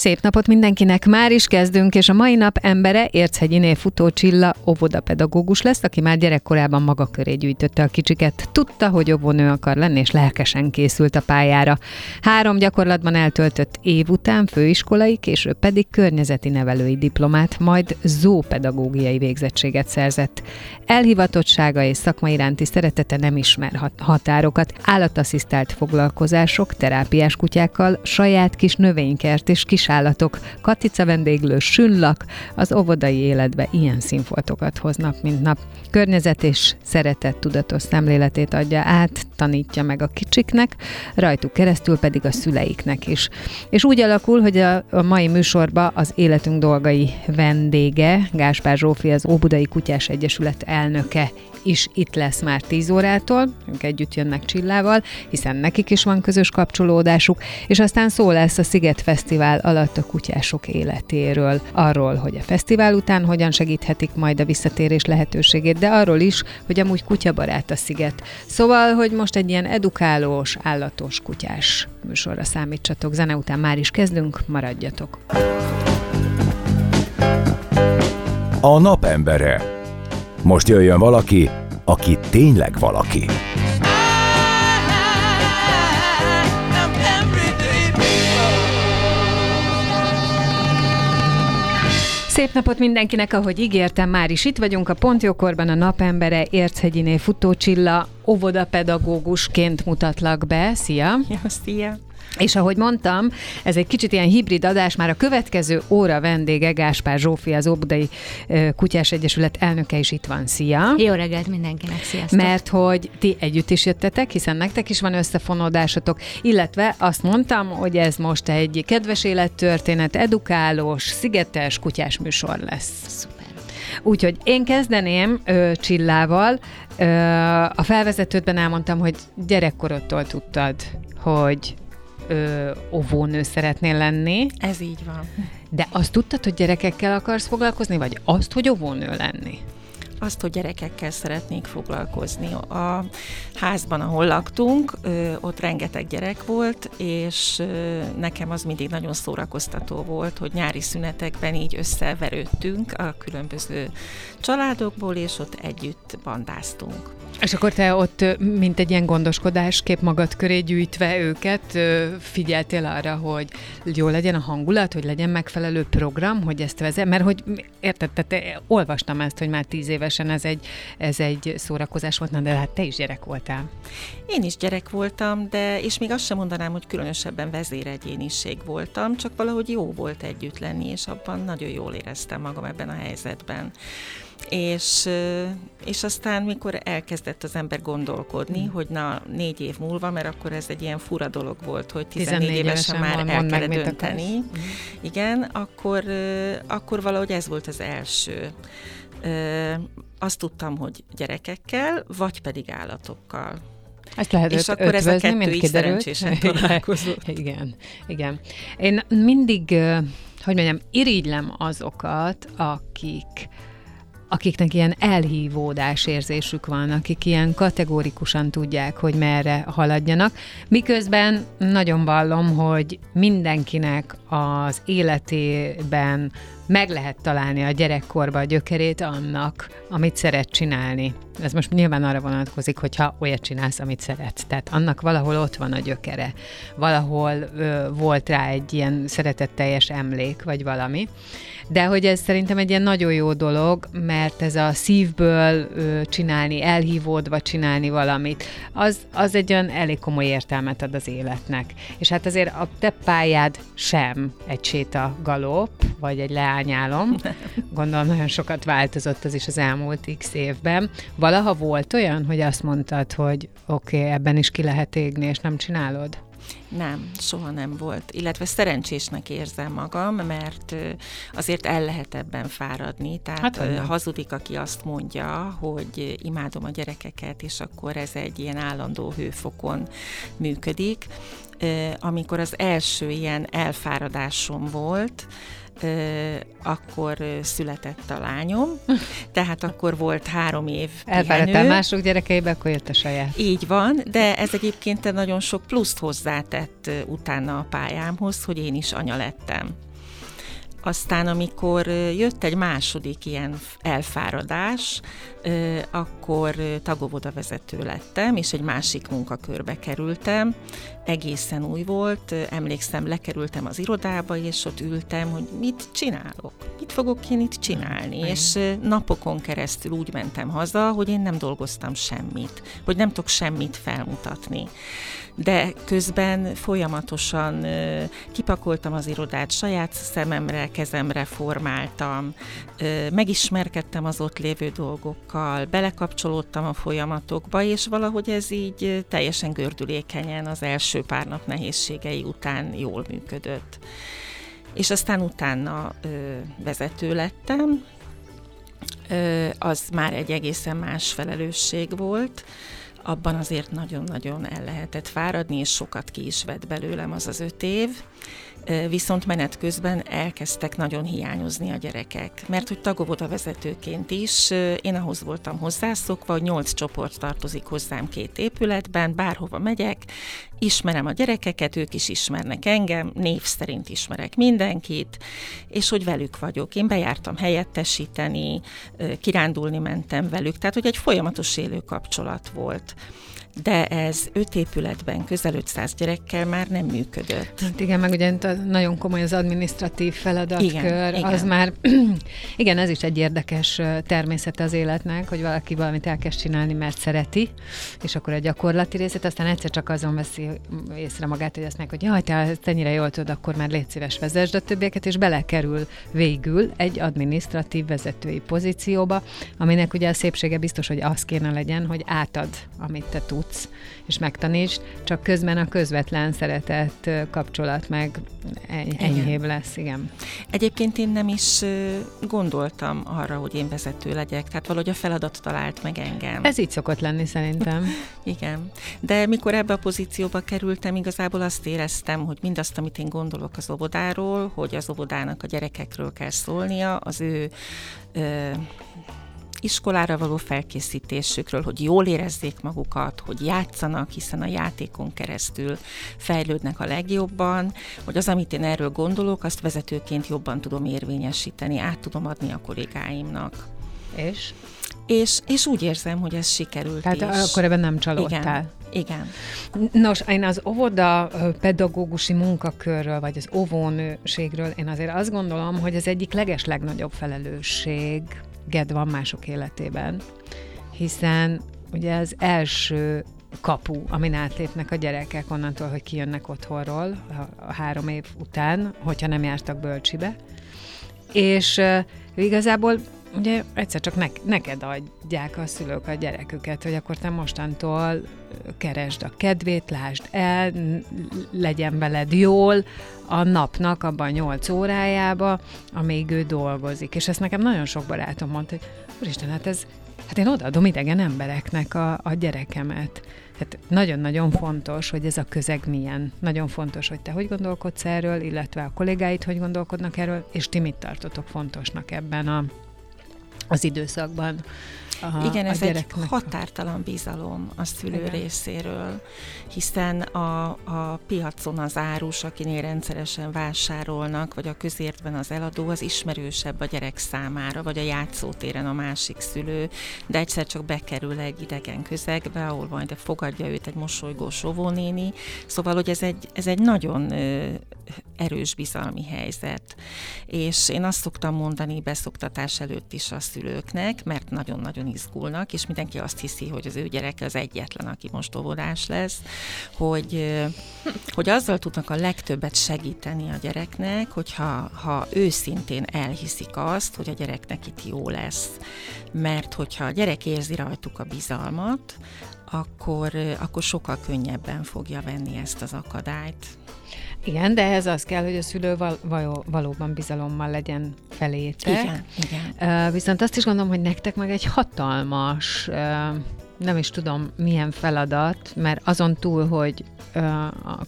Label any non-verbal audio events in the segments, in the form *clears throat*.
Szép napot mindenkinek, már is kezdünk, és a mai nap embere Érchegyiné futó Csilla óvodapedagógus lesz, aki már gyerekkorában maga köré gyűjtötte a kicsiket. Tudta, hogy óvónő akar lenni, és lelkesen készült a pályára. Három gyakorlatban eltöltött év után főiskolai, később pedig környezeti nevelői diplomát, majd zoopedagógiai végzettséget szerzett. Elhivatottsága és szakma iránti szeretete nem ismer határokat. Állatasszisztált foglalkozások, terápiás kutyákkal, saját kis növénykert és kis kisállatok, katica vendéglő, sünlak az óvodai életbe ilyen színfoltokat hoznak, mint nap. Környezet és szeretet tudatos szemléletét adja át, tanítja meg a kicsiknek, rajtuk keresztül pedig a szüleiknek is. És úgy alakul, hogy a, a mai műsorba az életünk dolgai vendége, Gáspár Zsófi, az Óbudai Kutyás Egyesület elnöke is itt lesz már 10 órától, ők együtt jönnek Csillával, hiszen nekik is van közös kapcsolódásuk, és aztán szó lesz a Sziget Fesztivál alatt a kutyások életéről, arról, hogy a fesztivál után hogyan segíthetik majd a visszatérés lehetőségét, de arról is, hogy amúgy kutyabarát a sziget. Szóval, hogy most egy ilyen edukálós, állatos kutyás műsorra számítsatok. Zene után már is kezdünk, maradjatok. A napembere. Most jöjjön valaki, aki tényleg valaki. Szép napot mindenkinek, ahogy ígértem, már is itt vagyunk a Pontjókorban a napembere Érchegyiné Futócsilla óvodapedagógusként mutatlak be. Szia! Jó, szia! És ahogy mondtam, ez egy kicsit ilyen hibrid adás, már a következő óra vendége Gáspár Zsófi, az Óbudai Kutyás Egyesület elnöke is itt van. Szia! Jó reggelt mindenkinek, sziasztok! Mert hogy ti együtt is jöttetek, hiszen nektek is van összefonódásotok, illetve azt mondtam, hogy ez most egy kedves élettörténet, edukálós, szigetes kutyás műsor lesz. Szuper. Úgyhogy én kezdeném ö, Csillával. Ö, a felvezetődben elmondtam, hogy gyerekkorodtól tudtad, hogy ö, óvónő szeretnél lenni. Ez így van. De azt tudtad, hogy gyerekekkel akarsz foglalkozni, vagy azt, hogy óvónő lenni? Azt, hogy gyerekekkel szeretnék foglalkozni. A házban, ahol laktunk, ott rengeteg gyerek volt, és nekem az mindig nagyon szórakoztató volt, hogy nyári szünetekben így összeverődtünk a különböző családokból, és ott együtt bandáztunk. És akkor te ott, mint egy ilyen gondoskodásképp magad köré gyűjtve őket, figyeltél arra, hogy jó legyen a hangulat, hogy legyen megfelelő program, hogy ezt vezet, mert hogy érted, te olvastam ezt, hogy már tíz évesen ez egy, ez egy szórakozás volt, de hát te is gyerek voltál. Én is gyerek voltam, de és még azt sem mondanám, hogy különösebben vezéregyéniség voltam, csak valahogy jó volt együtt lenni, és abban nagyon jól éreztem magam ebben a helyzetben és, és aztán, mikor elkezdett az ember gondolkodni, mm. hogy na, négy év múlva, mert akkor ez egy ilyen fura dolog volt, hogy 14, 14 évesen már el kell dönteni, mm. igen, akkor, akkor valahogy ez volt az első. Azt tudtam, hogy gyerekekkel, vagy pedig állatokkal. Ezt lehet És akkor ötvözni, ez a kettő is szerencsésen *laughs* találkozott. igen, igen. Én mindig, hogy mondjam, irigylem azokat, akik akiknek ilyen elhívódás érzésük van, akik ilyen kategórikusan tudják, hogy merre haladjanak. Miközben nagyon vallom, hogy mindenkinek az életében meg lehet találni a gyerekkorba a gyökerét annak, amit szeret csinálni. Ez most nyilván arra vonatkozik, hogyha olyat csinálsz, amit szeret. Tehát annak valahol ott van a gyökere. Valahol ö, volt rá egy ilyen szeretetteljes emlék, vagy valami. De hogy ez szerintem egy ilyen nagyon jó dolog, mert ez a szívből ö, csinálni, elhívódva csinálni valamit, az, az egy olyan elég komoly értelmet ad az életnek. És hát azért a te pályád sem egy séta galop, vagy egy leáll bányálom. Gondolom nagyon sokat változott az is az elmúlt x évben. Valaha volt olyan, hogy azt mondtad, hogy oké, okay, ebben is ki lehet égni, és nem csinálod? Nem, soha nem volt. Illetve szerencsésnek érzem magam, mert azért el lehet ebben fáradni. Tehát hát, hazudik, aki azt mondja, hogy imádom a gyerekeket, és akkor ez egy ilyen állandó hőfokon működik. Amikor az első ilyen elfáradásom volt, akkor született a lányom, *laughs* tehát akkor volt három év Elfáradtál mások gyerekeibe, akkor jött a saját. Így van, de ez egyébként nagyon sok pluszt hozzátett utána a pályámhoz, hogy én is anya lettem. Aztán, amikor jött egy második ilyen elfáradás, akkor tagóvoda vezető lettem, és egy másik munkakörbe kerültem. Egészen új volt, emlékszem, lekerültem az irodába, és ott ültem, hogy mit csinálok, mit fogok én itt csinálni, Igen. és napokon keresztül úgy mentem haza, hogy én nem dolgoztam semmit, hogy nem tudok semmit felmutatni. De közben folyamatosan kipakoltam az irodát, saját szememre, kezemre formáltam, megismerkedtem az ott lévő dolgokkal, belekapcsolódtam a folyamatokba, és valahogy ez így teljesen gördülékenyen az első pár nap nehézségei után jól működött. És aztán utána ö, vezető lettem, ö, az már egy egészen más felelősség volt, abban azért nagyon-nagyon el lehetett fáradni, és sokat ki is vett belőlem az az öt év viszont menet közben elkezdtek nagyon hiányozni a gyerekek. Mert hogy tagóvoda vezetőként is én ahhoz voltam hozzászokva, hogy nyolc csoport tartozik hozzám két épületben, bárhova megyek, ismerem a gyerekeket, ők is ismernek engem, név szerint ismerek mindenkit, és hogy velük vagyok. Én bejártam helyettesíteni, kirándulni mentem velük, tehát hogy egy folyamatos élő kapcsolat volt de ez öt épületben közel 500 gyerekkel már nem működött. Hát igen, meg ugye nagyon komoly az administratív feladatkör, igen, igen. az már, *clears throat* igen, ez is egy érdekes természet az életnek, hogy valaki valamit elkezd csinálni, mert szereti, és akkor a gyakorlati részét, aztán egyszer csak azon veszi észre magát, hogy azt mondják, hogy jaj, te ezt ennyire jól tudod, akkor már légy szíves vezesd a többieket, és belekerül végül egy administratív vezetői pozícióba, aminek ugye a szépsége biztos, hogy az kéne legyen, hogy átad, amit te tudsz, és megtanítsd, csak közben a közvetlen szeretett kapcsolat meg enyhébb lesz, igen. Egyébként én nem is gondoltam arra, hogy én vezető legyek, tehát valahogy a feladat talált meg engem. Ez így szokott lenni szerintem. *laughs* igen, de mikor ebbe a pozícióba kerültem, igazából azt éreztem, hogy mindazt, amit én gondolok az óvodáról, hogy az óvodának a gyerekekről kell szólnia, az ő ö, iskolára való felkészítésükről, hogy jól érezzék magukat, hogy játszanak, hiszen a játékon keresztül fejlődnek a legjobban, hogy az, amit én erről gondolok, azt vezetőként jobban tudom érvényesíteni, át tudom adni a kollégáimnak. És? És, és úgy érzem, hogy ez sikerült Tehát is. akkor ebben nem csalódtál. Igen. Igen. Nos, én az óvoda pedagógusi munkakörről, vagy az óvónőségről, én azért azt gondolom, hogy az egyik leges legnagyobb felelősség ged van mások életében, hiszen ugye az első kapu, amin átlépnek a gyerekek onnantól, hogy kijönnek otthonról a három év után, hogyha nem jártak bölcsibe. És uh, igazából ugye egyszer csak ne, neked adják a szülők a gyereküket, hogy akkor te mostantól keresd a kedvét, lásd el, legyen veled jól a napnak abban nyolc órájába, amíg ő dolgozik. És ezt nekem nagyon sok barátom mondta, hogy úristen, hát ez, hát én odaadom idegen embereknek a, a gyerekemet. Tehát nagyon-nagyon fontos, hogy ez a közeg milyen. Nagyon fontos, hogy te hogy gondolkodsz erről, illetve a kollégáid hogy gondolkodnak erről, és ti mit tartotok fontosnak ebben a az időszakban. A, Igen, ez a egy határtalan bizalom a szülő Igen. részéről, hiszen a, a piacon az árus, akinél rendszeresen vásárolnak, vagy a közértben az eladó, az ismerősebb a gyerek számára, vagy a játszótéren a másik szülő, de egyszer csak bekerül egy idegen közegbe, ahol majd fogadja őt egy mosolygós óvónéni, szóval, hogy ez egy, ez egy nagyon erős bizalmi helyzet. És én azt szoktam mondani beszoktatás előtt is a szülőknek, mert nagyon-nagyon izgulnak, és mindenki azt hiszi, hogy az ő gyereke az egyetlen, aki most óvodás lesz, hogy, hogy azzal tudnak a legtöbbet segíteni a gyereknek, hogyha ha őszintén elhiszik azt, hogy a gyereknek itt jó lesz. Mert hogyha a gyerek érzi rajtuk a bizalmat, akkor, akkor sokkal könnyebben fogja venni ezt az akadályt. Igen, de ez az kell, hogy a szülő val- valóban bizalommal legyen felétek. Igen, igen. Uh, viszont azt is gondolom, hogy nektek meg egy hatalmas, uh, nem is tudom milyen feladat, mert azon túl, hogy uh,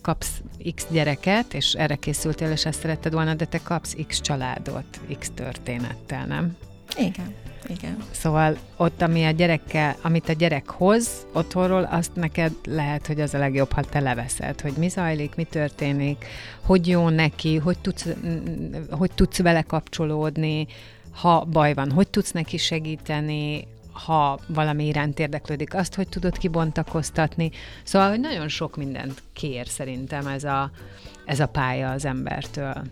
kapsz X gyereket, és erre készültél, és ezt szeretted volna, de te kapsz X családot, X történettel, nem? Igen. Igen. Szóval ott, ami a gyerekkel, amit a gyerek hoz otthonról, azt neked lehet, hogy az a legjobb, ha te leveszed, hogy mi zajlik, mi történik, hogy jó neki, hogy tudsz, hogy tudsz vele kapcsolódni, ha baj van, hogy tudsz neki segíteni, ha valami iránt érdeklődik, azt, hogy tudod kibontakoztatni. Szóval, hogy nagyon sok mindent kér szerintem ez a, ez a pálya az embertől.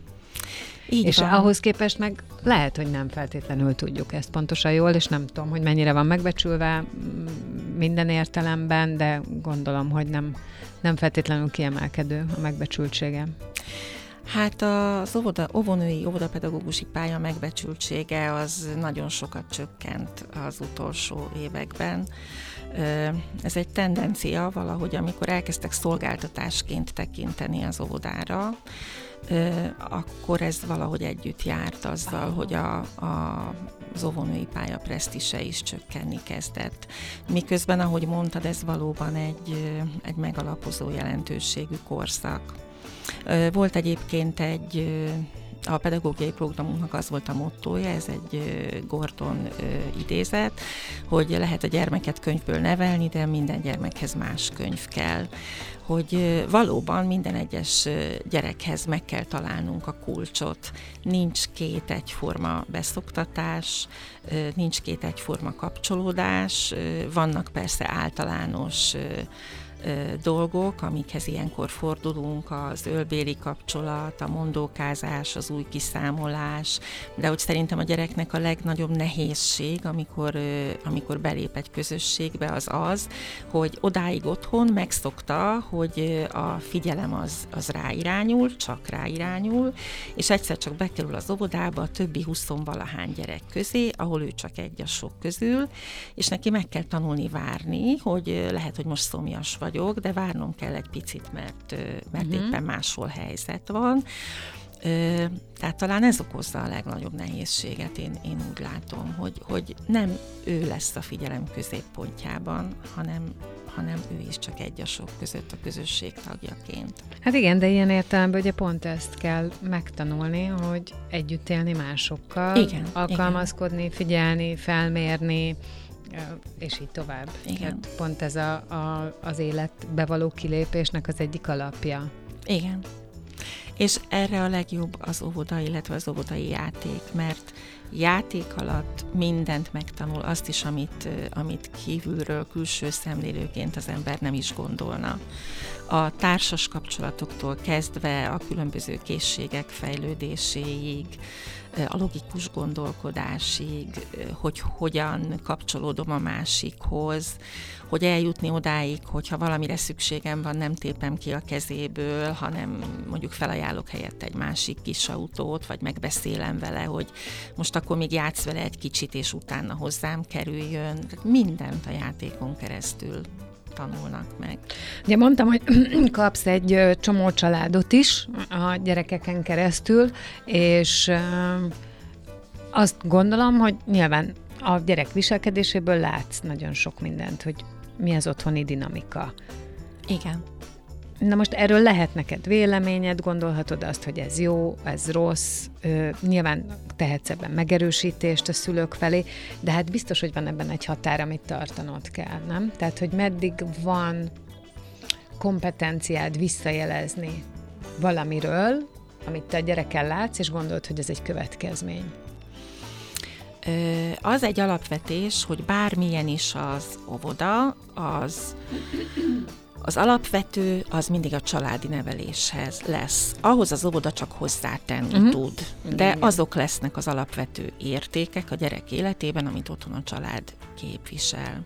Így és van. ahhoz képest meg lehet, hogy nem feltétlenül tudjuk ezt pontosan jól, és nem tudom, hogy mennyire van megbecsülve minden értelemben, de gondolom, hogy nem, nem feltétlenül kiemelkedő a megbecsültsége. Hát az óvoda, óvonői óvodapedagógusi pálya megbecsültsége az nagyon sokat csökkent az utolsó években. Ez egy tendencia valahogy, amikor elkezdtek szolgáltatásként tekinteni az óvodára, akkor ez valahogy együtt járt azzal, hogy a, a, az óvónői pálya presztise is csökkenni kezdett. Miközben, ahogy mondtad, ez valóban egy, egy megalapozó jelentőségű korszak. Volt egyébként egy a pedagógiai programunknak az volt a mottója, ez egy Gordon idézet, hogy lehet a gyermeket könyvből nevelni, de minden gyermekhez más könyv kell. Hogy valóban minden egyes gyerekhez meg kell találnunk a kulcsot. Nincs két egyforma beszoktatás, nincs két egyforma kapcsolódás, vannak persze általános dolgok, amikhez ilyenkor fordulunk, az ölbéli kapcsolat, a mondókázás, az új kiszámolás, de hogy szerintem a gyereknek a legnagyobb nehézség, amikor, amikor belép egy közösségbe, az az, hogy odáig otthon megszokta, hogy a figyelem az, az ráirányul, csak ráirányul, és egyszer csak bekerül az óvodába a többi huszonvalahány gyerek közé, ahol ő csak egy a sok közül, és neki meg kell tanulni várni, hogy lehet, hogy most szomjas vagy, vagyok, de várnom kell egy picit, mert, mert uh-huh. éppen máshol helyzet van. Tehát talán ez okozza a legnagyobb nehézséget, én, én úgy látom, hogy, hogy nem ő lesz a figyelem középpontjában, hanem, hanem ő is csak egy a sok között a közösség tagjaként. Hát igen, de ilyen értelemben ugye pont ezt kell megtanulni, hogy együtt élni másokkal, igen, alkalmazkodni, igen. figyelni, felmérni, és így tovább. Igen. Hát pont ez a, a, az életbe való kilépésnek az egyik alapja. Igen. És erre a legjobb az óvoda, illetve az óvodai játék, mert játék alatt mindent megtanul, azt is, amit, amit kívülről, külső szemlélőként az ember nem is gondolna. A társas kapcsolatoktól kezdve a különböző készségek fejlődéséig, a logikus gondolkodásig, hogy hogyan kapcsolódom a másikhoz, hogy eljutni odáig, hogyha valamire szükségem van, nem tépem ki a kezéből, hanem mondjuk felajánlok helyett egy másik kis autót, vagy megbeszélem vele, hogy most akkor még játsz vele egy kicsit, és utána hozzám kerüljön. Mindent a játékon keresztül tanulnak meg. Ugye mondtam, hogy *clears throat* kapsz egy csomó családot is a gyerekeken keresztül, és azt gondolom, hogy nyilván a gyerek viselkedéséből látsz nagyon sok mindent, hogy mi az otthoni dinamika. Igen. Na most erről lehet neked véleményed, gondolhatod azt, hogy ez jó, ez rossz, ö, nyilván tehetsz ebben megerősítést a szülők felé, de hát biztos, hogy van ebben egy határ, amit tartanod kell, nem? Tehát, hogy meddig van kompetenciád visszajelezni valamiről, amit te a gyerekkel látsz, és gondolod, hogy ez egy következmény. Az egy alapvetés, hogy bármilyen is az óvoda, az Az alapvető az mindig a családi neveléshez lesz. Ahhoz az óvoda csak hozzátenni uh-huh. tud. De azok lesznek az alapvető értékek a gyerek életében, amit otthon a család képvisel.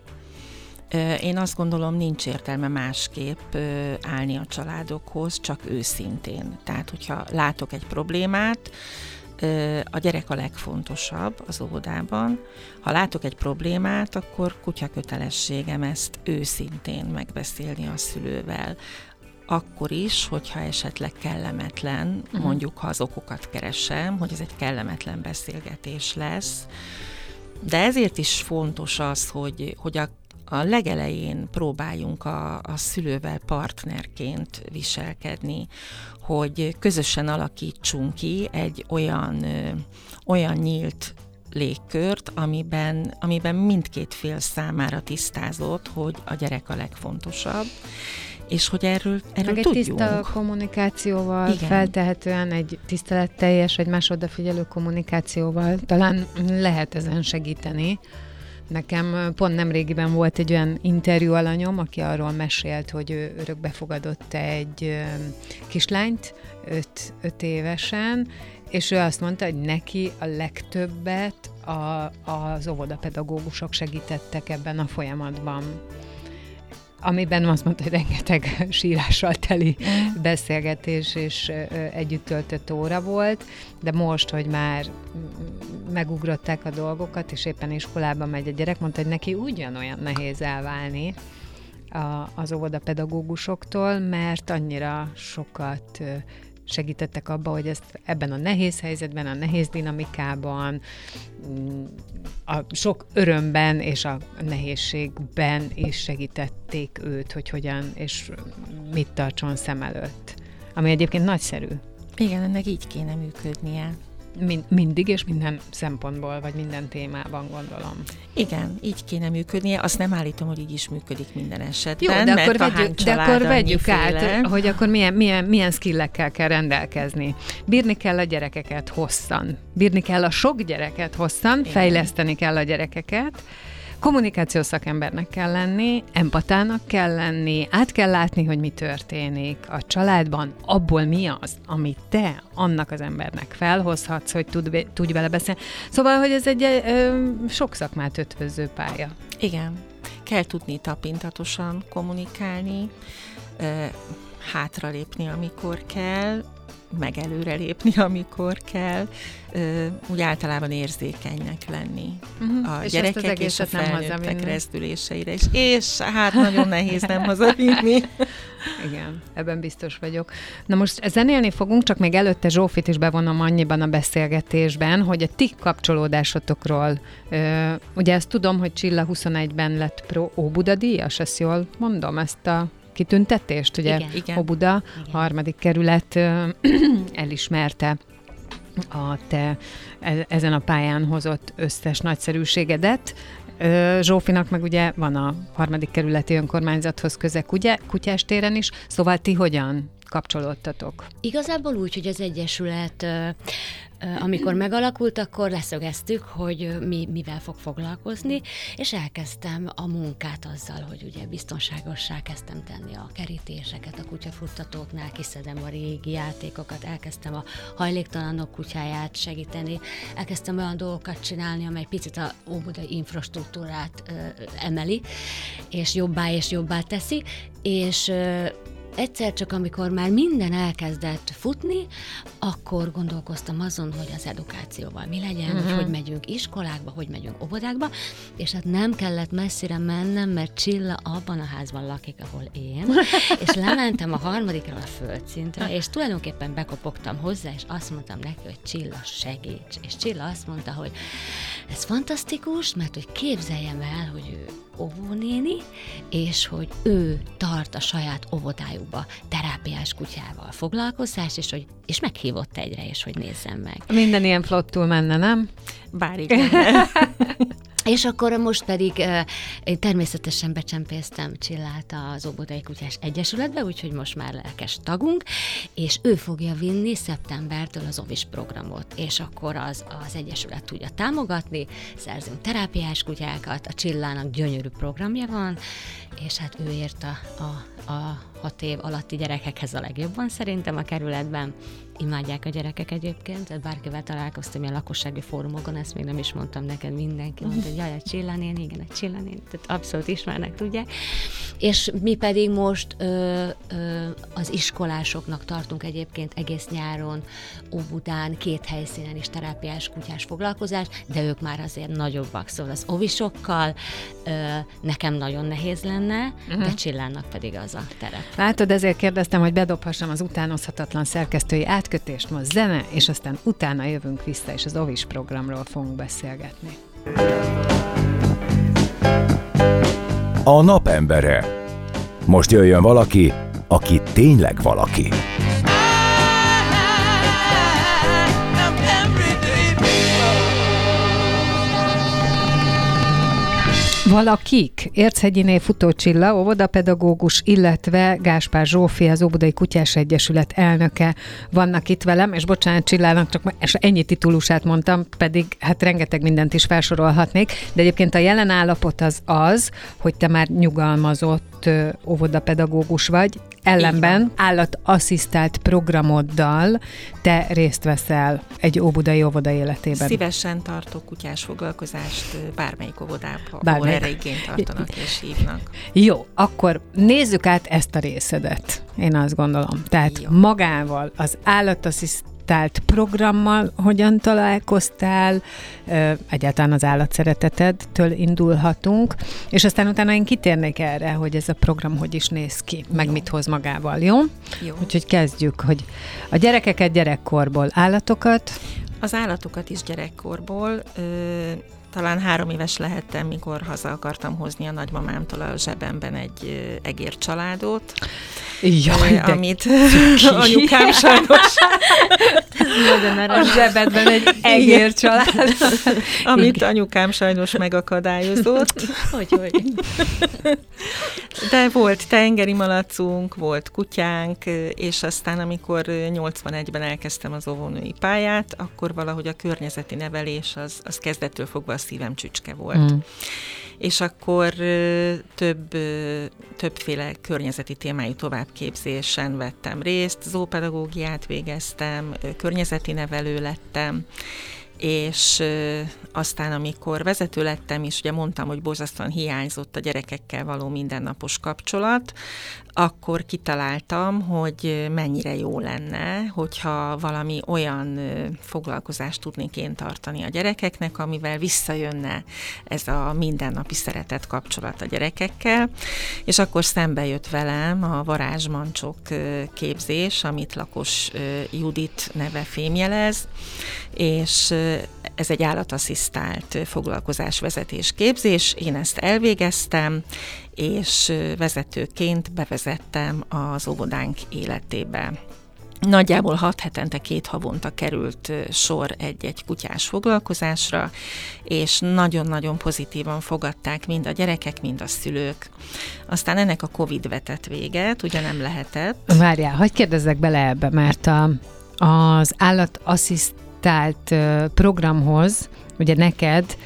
Én azt gondolom, nincs értelme másképp állni a családokhoz, csak őszintén. Tehát, hogyha látok egy problémát, a gyerek a legfontosabb az óvodában. Ha látok egy problémát, akkor kutya kötelességem ezt őszintén megbeszélni a szülővel. Akkor is, hogyha esetleg kellemetlen, uh-huh. mondjuk ha az okokat keresem, hogy ez egy kellemetlen beszélgetés lesz. De ezért is fontos az, hogy, hogy a a legelején próbáljunk a, a szülővel partnerként viselkedni, hogy közösen alakítsunk ki egy olyan, olyan nyílt légkört, amiben, amiben mindkét fél számára tisztázott, hogy a gyerek a legfontosabb, és hogy erről, erről Meg egy tudjunk. tiszta kommunikációval, Igen. feltehetően egy tiszteletteljes, egy más odafigyelő kommunikációval talán lehet ezen segíteni, Nekem pont nem régiben volt egy olyan interjú alanyom, aki arról mesélt, hogy ő örökbe fogadott egy kislányt, öt, öt évesen, és ő azt mondta, hogy neki a legtöbbet a, az óvodapedagógusok segítettek ebben a folyamatban amiben azt mondta, hogy rengeteg *laughs* sírással teli mm. beszélgetés és együtt töltött óra volt, de most, hogy már megugrották a dolgokat, és éppen iskolába megy a gyerek, mondta, hogy neki ugyanolyan nehéz elválni a, az óvodapedagógusoktól, mert annyira sokat segítettek abba, hogy ezt ebben a nehéz helyzetben, a nehéz dinamikában, mm, a sok örömben és a nehézségben is segítették őt, hogy hogyan és mit tartson szem előtt. Ami egyébként nagyszerű. Igen, ennek így kéne működnie. Mind, mindig és minden szempontból, vagy minden témában gondolom. Igen, így kéne működnie. Azt nem állítom, hogy így is működik minden esetben. Jó, de akkor vegyük, de akkor vegyük át, hogy akkor milyen, milyen, milyen skillekkel kell rendelkezni. Bírni kell a gyerekeket hosszan. Bírni kell a sok gyereket hosszan, Igen. fejleszteni kell a gyerekeket, kommunikációs szakembernek kell lenni, empatának kell lenni, át kell látni, hogy mi történik a családban, abból mi az, amit te annak az embernek felhozhatsz, hogy tud, tudj vele beszélni. Szóval, hogy ez egy ö, sok szakmát ötvöző pálya. Igen. Kell tudni tapintatosan kommunikálni, ö, hátralépni, amikor kell, meg előrelépni, *laughs* amikor kell, úgy általában érzékenynek lenni uh-huh. a és gyerekek és a felnőttek rezdüléseire is. És hát nagyon nehéz nem *laughs* hazavinni. Igen, ebben biztos vagyok. Na most zenélni fogunk, csak még előtte Zsófit is bevonom annyiban a beszélgetésben, hogy a ti kapcsolódásotokról, ugye ezt tudom, hogy Csilla 21-ben lett Pro Óbuda díjas, ezt jól mondom, ezt a kitüntetést, ugye igen, igen. Obuda, igen. harmadik kerület *clears throat* elismerte a te e, ezen a pályán hozott összes nagyszerűségedet. Zsófinak meg ugye van a harmadik kerületi önkormányzathoz köze ugye, Kutyás téren is, szóval ti hogyan kapcsolódtatok? Igazából úgy, hogy az Egyesület amikor megalakult, akkor leszögeztük, hogy mi mivel fog foglalkozni, és elkezdtem a munkát azzal, hogy ugye biztonságossá kezdtem tenni a kerítéseket a kutyafuttatóknál, kiszedem a régi játékokat, elkezdtem a hajléktalanok kutyáját segíteni, elkezdtem olyan dolgokat csinálni, amely picit a óbudai infrastruktúrát ö, emeli, és jobbá és jobbá teszi, és ö, egyszer csak, amikor már minden elkezdett futni, akkor gondolkoztam azon, hogy az edukációval mi legyen, uh-huh. hogy mhm. hogy megyünk iskolákba, hogy megyünk óvodákba, és hát nem kellett messzire mennem, mert Csilla abban a házban lakik, ahol én, és lementem a harmadikra a földszintre, és tulajdonképpen bekopogtam hozzá, és azt mondtam neki, hogy Csilla, segíts. És Csilla azt mondta, hogy ez fantasztikus, mert hogy képzeljem el, hogy ő óvónéni, és hogy ő tart a saját óvodájukba terápiás kutyával foglalkozás, és hogy és meghívott egyre, és hogy nézzem meg. Minden ilyen flottul menne, nem? Bár igen. *laughs* És akkor most pedig én természetesen becsempésztem Csillát az Óbodai Kutyás Egyesületbe, úgyhogy most már lelkes tagunk, és ő fogja vinni szeptembertől az OVIS programot, és akkor az, az Egyesület tudja támogatni, szerzünk terápiás kutyákat, a Csillának gyönyörű programja van, és hát ő ért a, a, a hat év alatti gyerekekhez a legjobban szerintem a kerületben. Imádják a gyerekek egyébként, tehát bárkivel találkoztam ilyen lakossági fórumokon, ezt még nem is mondtam neked, mindenki mondta, hogy jaj, a Csillanén, igen, a Csillanén, tehát abszolút ismernek, tudják. És mi pedig most ö, ö, az iskolásoknak tartunk egyébként egész nyáron, Óbudán, két helyszínen is terápiás kutyás foglalkozás, de ők már azért nagyobbak, szóval az ovisokkal ö, nekem nagyon nehéz lenne, uh-huh. de Csillánnak pedig az a terep. Látod, ezért kérdeztem, hogy bedobhassam az utánozhatatlan szerkesztői átkötést, most zene, és aztán utána jövünk vissza, és az Ovis programról fogunk beszélgetni. A napembere. Most jöjjön valaki, aki tényleg valaki. Valakik, Érchegyiné Futó Csilla, óvodapedagógus, illetve Gáspár Zsófi, az Óbudai Kutyás Egyesület elnöke. Vannak itt velem, és bocsánat Csillának, csak és ennyi titulusát mondtam, pedig hát rengeteg mindent is felsorolhatnék, de egyébként a jelen állapot az az, hogy te már nyugalmazott óvodapedagógus vagy, ellenben állatasszisztált programoddal te részt veszel egy óbudai óvoda életében. Szívesen tartok kutyás foglalkozást bármelyik óvodában, ahol erre igényt tartanak *laughs* és hívnak. Jó, akkor nézzük át ezt a részedet, én azt gondolom. Tehát Jó. magával, az állatasszisztált adaptált programmal hogyan találkoztál, egyáltalán az állatszeretetedtől indulhatunk, és aztán utána én kitérnék erre, hogy ez a program hogy is néz ki, meg jó. mit hoz magával, jó? Jó. Úgyhogy kezdjük, hogy a gyerekeket gyerekkorból, állatokat? Az állatokat is gyerekkorból, talán három éves lehettem, mikor haza akartam hozni a nagymamámtól a zsebemben egy egér családot. Jaj, de amit *laughs* anyukám sajnos... *laughs* a zsebedben egy egér család. *laughs* amit anyukám sajnos megakadályozott. hogy, hogy. De volt tengeri malacunk, volt kutyánk, és aztán amikor 81-ben elkezdtem az óvónői pályát, akkor valahogy a környezeti nevelés az, az kezdettől fogva szívem csücske volt. Mm és akkor több, többféle környezeti témájú továbbképzésen vettem részt, zoopedagógiát végeztem, környezeti nevelő lettem, és aztán, amikor vezető lettem, és ugye mondtam, hogy borzasztóan hiányzott a gyerekekkel való mindennapos kapcsolat, akkor kitaláltam, hogy mennyire jó lenne, hogyha valami olyan foglalkozást tudnék én tartani a gyerekeknek, amivel visszajönne ez a mindennapi szeretet kapcsolat a gyerekekkel, és akkor szembe jött velem a varázsmancsok képzés, amit lakos Judit neve fémjelez, és ez egy állatasszisztált foglalkozásvezetés képzés. Én ezt elvégeztem, és vezetőként bevezettem az óvodánk életébe. Nagyjából hat hetente, két havonta került sor egy-egy kutyás foglalkozásra, és nagyon-nagyon pozitívan fogadták mind a gyerekek, mind a szülők. Aztán ennek a Covid vetett véget, ugye nem lehetett. Várjál, hogy kérdezzek bele ebbe, mert a, az állatasszisztált programhoz, ugye neked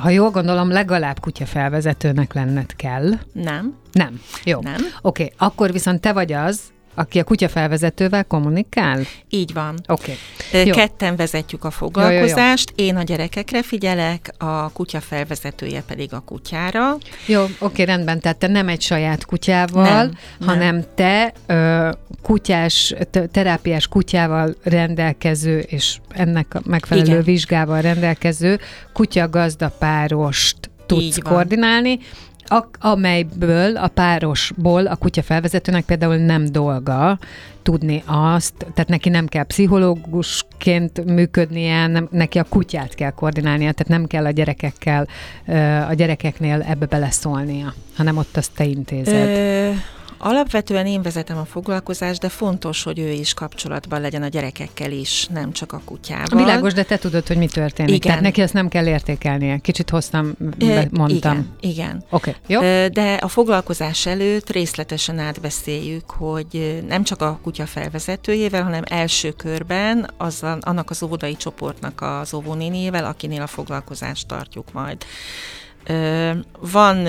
ha jól gondolom, legalább kutyafelvezetőnek lenned kell. Nem. Nem. Jó. Nem. Oké, okay. akkor viszont te vagy az, aki a kutyafelvezetővel kommunikál? Így van. Oké. Okay. Ketten vezetjük a foglalkozást, jó, jó, jó. én a gyerekekre figyelek, a kutyafelvezetője pedig a kutyára. Jó, oké, okay, rendben, tehát te nem egy saját kutyával, nem, hanem nem. te ö, kutyás, terápiás kutyával rendelkező, és ennek a megfelelő Igen. vizsgával rendelkező kutyagazdapárost tudsz koordinálni, a, amelyből, a párosból a kutya felvezetőnek például nem dolga tudni azt, tehát neki nem kell pszichológusként működnie, nem, neki a kutyát kell koordinálnia, tehát nem kell a gyerekekkel, a gyerekeknél ebbe beleszólnia, hanem ott azt te intézed. Ö, Alapvetően én vezetem a foglalkozást, de fontos, hogy ő is kapcsolatban legyen a gyerekekkel is, nem csak a kutyával. Világos, de te tudod, hogy mi történik. Igen. Tehát neki ezt nem kell értékelnie. Kicsit hoztam, be, mondtam. Igen, igen. Oké, okay, jó. De a foglalkozás előtt részletesen átbeszéljük, hogy nem csak a kutya felvezetőjével, hanem első körben az, annak az óvodai csoportnak az óvónéniével, akinél a foglalkozást tartjuk majd Van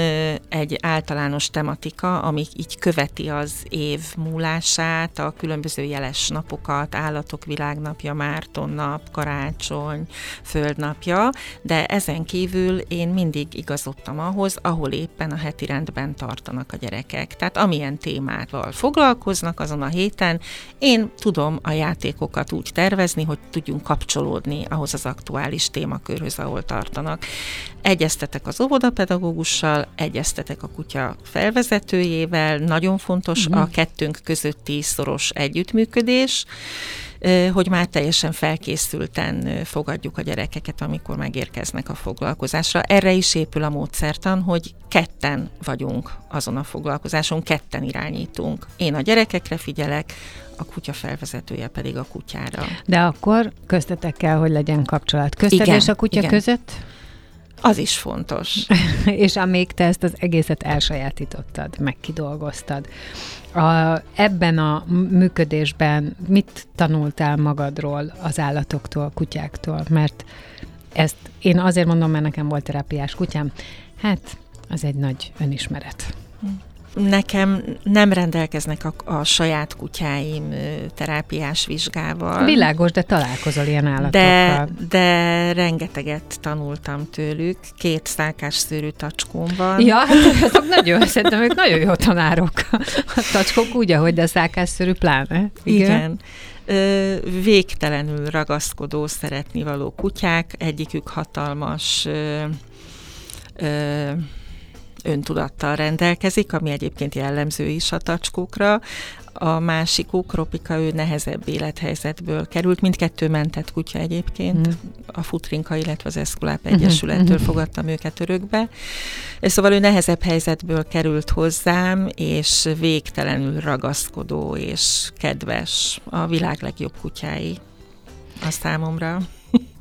egy általános tematika, ami így követi az év múlását, a különböző jeles napokat, állatok világnapja, Márton nap, karácsony, földnapja, de ezen kívül én mindig igazodtam ahhoz, ahol éppen a heti rendben tartanak a gyerekek. Tehát amilyen témával foglalkoznak azon a héten, én tudom a játékokat úgy tervezni, hogy tudjunk kapcsolódni ahhoz az aktuális témakörhöz, ahol tartanak. Egyeztetek az óvodapedagógussal, egyeztetek a kutya felvezetőjével, nagyon fontos uh-huh. a kettőnk közötti szoros együttműködés, hogy már teljesen felkészülten fogadjuk a gyerekeket, amikor megérkeznek a foglalkozásra. Erre is épül a módszertan, hogy ketten vagyunk azon a foglalkozáson, ketten irányítunk. Én a gyerekekre figyelek, a kutya felvezetője pedig a kutyára. De akkor köztetek kell, hogy legyen kapcsolat. Közted igen, és a kutya igen. között? Az is fontos. *laughs* és amíg te ezt az egészet elsajátítottad, meg kidolgoztad, a, ebben a működésben mit tanultál magadról, az állatoktól, kutyáktól? Mert ezt én azért mondom, mert nekem volt terápiás kutyám. Hát, az egy nagy önismeret. Nekem nem rendelkeznek a, a saját kutyáim terápiás vizsgával. Világos, de találkozol ilyen állatokkal. De, de rengeteget tanultam tőlük. Két szálkás szőrű tacskóm van. Ja, hát azok nagyon, szerintem ők nagyon jó tanárok. A tacskók úgy, ahogy de szálkás szőrű pláne. Igen. Igen végtelenül ragaszkodó, szeretni való kutyák, egyikük hatalmas ö, ö, öntudattal rendelkezik, ami egyébként jellemző is a tacskókra. A másikuk, Ropika, ő nehezebb élethelyzetből került. Mindkettő mentett kutya egyébként. Mm. A Futrinka, illetve az Eszkuláp mhm, Egyesülettől mm-hmm. fogadtam őket örökbe. Szóval ő nehezebb helyzetből került hozzám, és végtelenül ragaszkodó és kedves. A világ legjobb kutyái a számomra.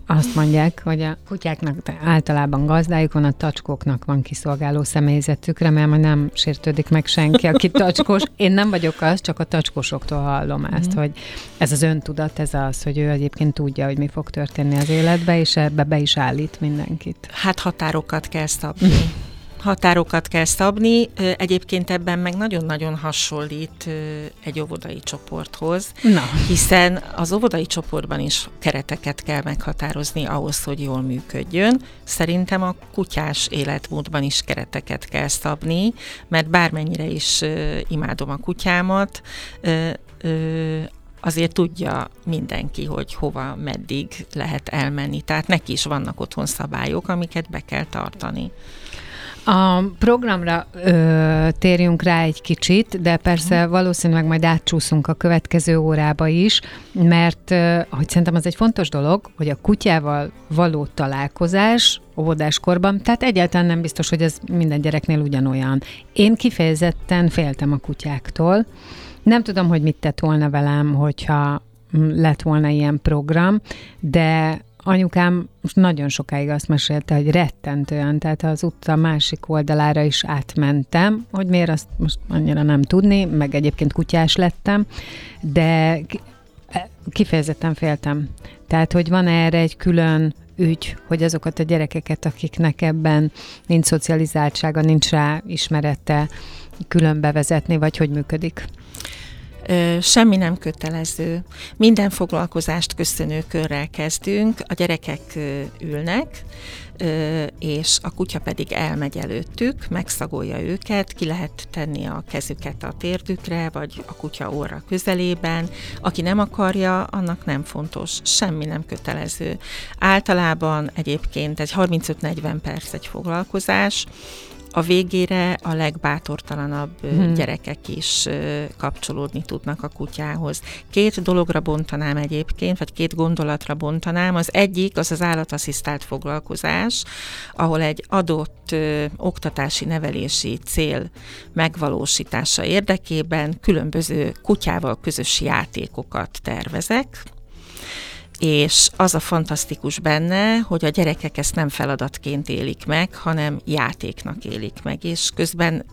Azt mondják, hogy a kutyáknak általában gazdájuk van, a tacskóknak van kiszolgáló személyzetük, remélem, hogy nem sértődik meg senki, aki *laughs* tacskós. Én nem vagyok az, csak a tacskósoktól hallom ezt, mm. hogy ez az öntudat, ez az, hogy ő egyébként tudja, hogy mi fog történni az életbe, és ebbe be is állít mindenkit. Hát határokat kell szabni *laughs* határokat kell szabni, egyébként ebben meg nagyon-nagyon hasonlít egy óvodai csoporthoz, Na. hiszen az óvodai csoportban is kereteket kell meghatározni ahhoz, hogy jól működjön. Szerintem a kutyás életmódban is kereteket kell szabni, mert bármennyire is imádom a kutyámat, azért tudja mindenki, hogy hova, meddig lehet elmenni. Tehát neki is vannak otthon szabályok, amiket be kell tartani. A programra ö, térjünk rá egy kicsit, de persze uh-huh. valószínűleg majd átcsúszunk a következő órába is, mert ö, hogy szerintem az egy fontos dolog, hogy a kutyával való találkozás óvodáskorban, tehát egyáltalán nem biztos, hogy ez minden gyereknél ugyanolyan. Én kifejezetten féltem a kutyáktól. Nem tudom, hogy mit tett volna velem, hogyha lett volna ilyen program, de anyukám most nagyon sokáig azt mesélte, hogy rettentően, tehát az utca másik oldalára is átmentem, hogy miért azt most annyira nem tudni, meg egyébként kutyás lettem, de e, kifejezetten féltem. Tehát, hogy van erre egy külön ügy, hogy azokat a gyerekeket, akiknek ebben nincs szocializáltsága, nincs rá ismerete, külön bevezetni, vagy hogy működik? Semmi nem kötelező. Minden foglalkozást köszönő körrel kezdünk, a gyerekek ülnek, és a kutya pedig elmegy előttük, megszagolja őket, ki lehet tenni a kezüket a térdükre, vagy a kutya orra közelében. Aki nem akarja, annak nem fontos, semmi nem kötelező. Általában egyébként egy 35-40 perc egy foglalkozás, a végére a legbátortalanabb hmm. gyerekek is kapcsolódni tudnak a kutyához. Két dologra bontanám egyébként, vagy két gondolatra bontanám. Az egyik az az állatasszisztált foglalkozás, ahol egy adott ö, oktatási nevelési cél megvalósítása érdekében különböző kutyával közös játékokat tervezek, és az a fantasztikus benne, hogy a gyerekek ezt nem feladatként élik meg, hanem játéknak élik meg, és közben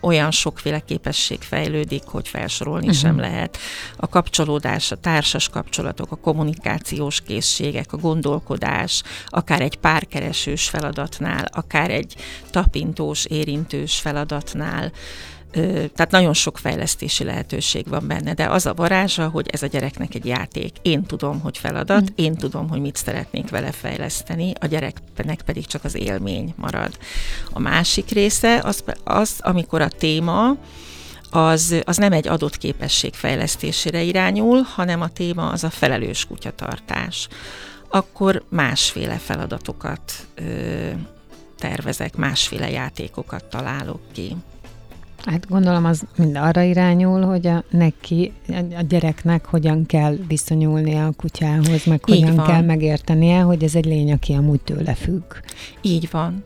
olyan sokféle képesség fejlődik, hogy felsorolni uh-huh. sem lehet. A kapcsolódás, a társas kapcsolatok, a kommunikációs készségek, a gondolkodás, akár egy párkeresős feladatnál, akár egy tapintós, érintős feladatnál, tehát nagyon sok fejlesztési lehetőség van benne, de az a varázsa, hogy ez a gyereknek egy játék. Én tudom, hogy feladat, mm. én tudom, hogy mit szeretnék vele fejleszteni, a gyereknek pedig csak az élmény marad. A másik része az, az amikor a téma az, az nem egy adott képesség fejlesztésére irányul, hanem a téma az a felelős kutyatartás. Akkor másféle feladatokat ö, tervezek, másféle játékokat találok ki. Hát gondolom az mind arra irányul, hogy a neki, a gyereknek hogyan kell viszonyulnia a kutyához, meg hogyan kell megértenie, hogy ez egy lény, aki amúgy tőle függ. Így van.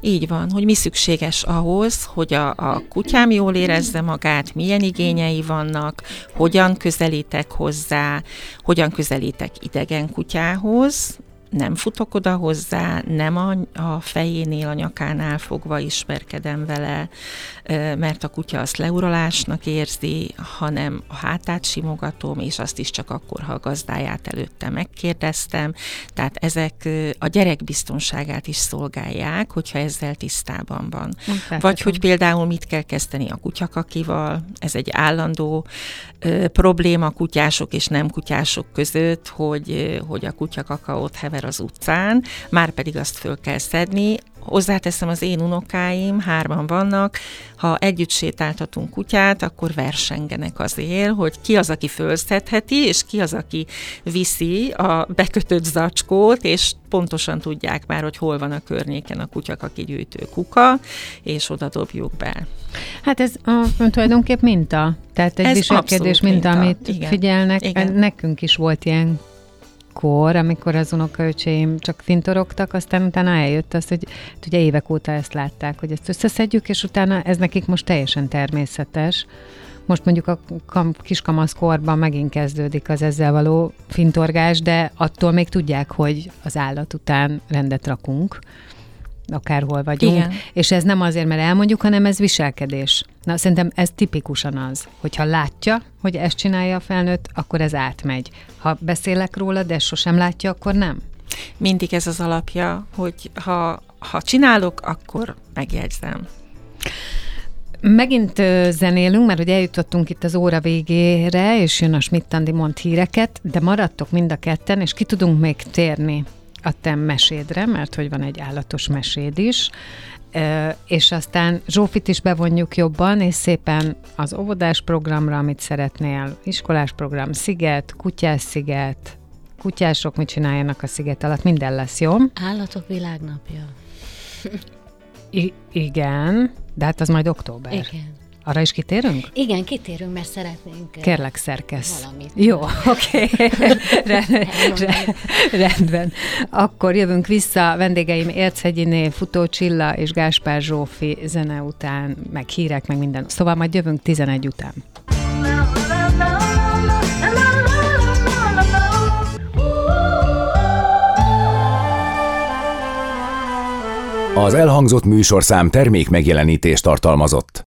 Így van, hogy mi szükséges ahhoz, hogy a, a kutyám jól érezze magát, milyen igényei vannak, hogyan közelítek hozzá, hogyan közelítek idegen kutyához, nem futok oda hozzá, nem a, a fejénél, a nyakánál fogva ismerkedem vele, mert a kutya azt leuralásnak érzi, hanem a hátát simogatom, és azt is csak akkor, ha a gazdáját előtte megkérdeztem. Tehát ezek a gyerek biztonságát is szolgálják, hogyha ezzel tisztában van. Vagy hogy például mit kell kezdeni a kutyakakival, ez egy állandó ö, probléma kutyások és nem kutyások között, hogy, hogy a kutyakakaót hever az utcán, már pedig azt föl kell szedni. Hozzáteszem, az én unokáim, hárman vannak, ha együtt sétáltatunk kutyát, akkor versengenek azért, hogy ki az, aki fölszedheti, és ki az, aki viszi a bekötött zacskót, és pontosan tudják már, hogy hol van a környéken a kutyakaki gyűjtő kuka, és oda dobjuk be. Hát ez a, tulajdonképp minta. Tehát egy Ez viselkedés minta, minta. amit Igen. figyelnek. Igen. Nekünk is volt ilyen kor, amikor az unokaöcseim csak fintorogtak, aztán utána eljött az, hogy hát ugye évek óta ezt látták, hogy ezt összeszedjük, és utána ez nekik most teljesen természetes. Most mondjuk a kam- kiskamaszkorban megint kezdődik az ezzel való fintorgás, de attól még tudják, hogy az állat után rendet rakunk, akárhol vagyunk. Igen. És ez nem azért, mert elmondjuk, hanem ez viselkedés. Na, szerintem ez tipikusan az, hogyha látja, hogy ezt csinálja a felnőtt, akkor ez átmegy. Ha beszélek róla, de sosem látja, akkor nem. Mindig ez az alapja, hogy ha, ha csinálok, akkor megjegyzem. Megint zenélünk, mert ugye eljutottunk itt az óra végére, és jön a Schmidt-Andi mond híreket, de maradtok mind a ketten, és ki tudunk még térni a te mesédre, mert hogy van egy állatos meséd is, és aztán Zsófit is bevonjuk jobban, és szépen az óvodás programra, amit szeretnél, iskolás program, sziget, kutyás sziget, kutyások mit csináljanak a sziget alatt, minden lesz, jó? Állatok világnapja. I- igen, de hát az majd október. Igen. Arra is kitérünk? Igen, kitérünk, mert szeretnénk Kérlek, szerkesz. valamit. Jó, oké. *laughs* Rend, Elmondani. rendben. Akkor jövünk vissza. Vendégeim Érchegyiné, Futó Csilla és Gáspár Zsófi zene után, meg hírek, meg minden. Szóval majd jövünk 11 után. Az elhangzott műsorszám termék megjelenítést tartalmazott.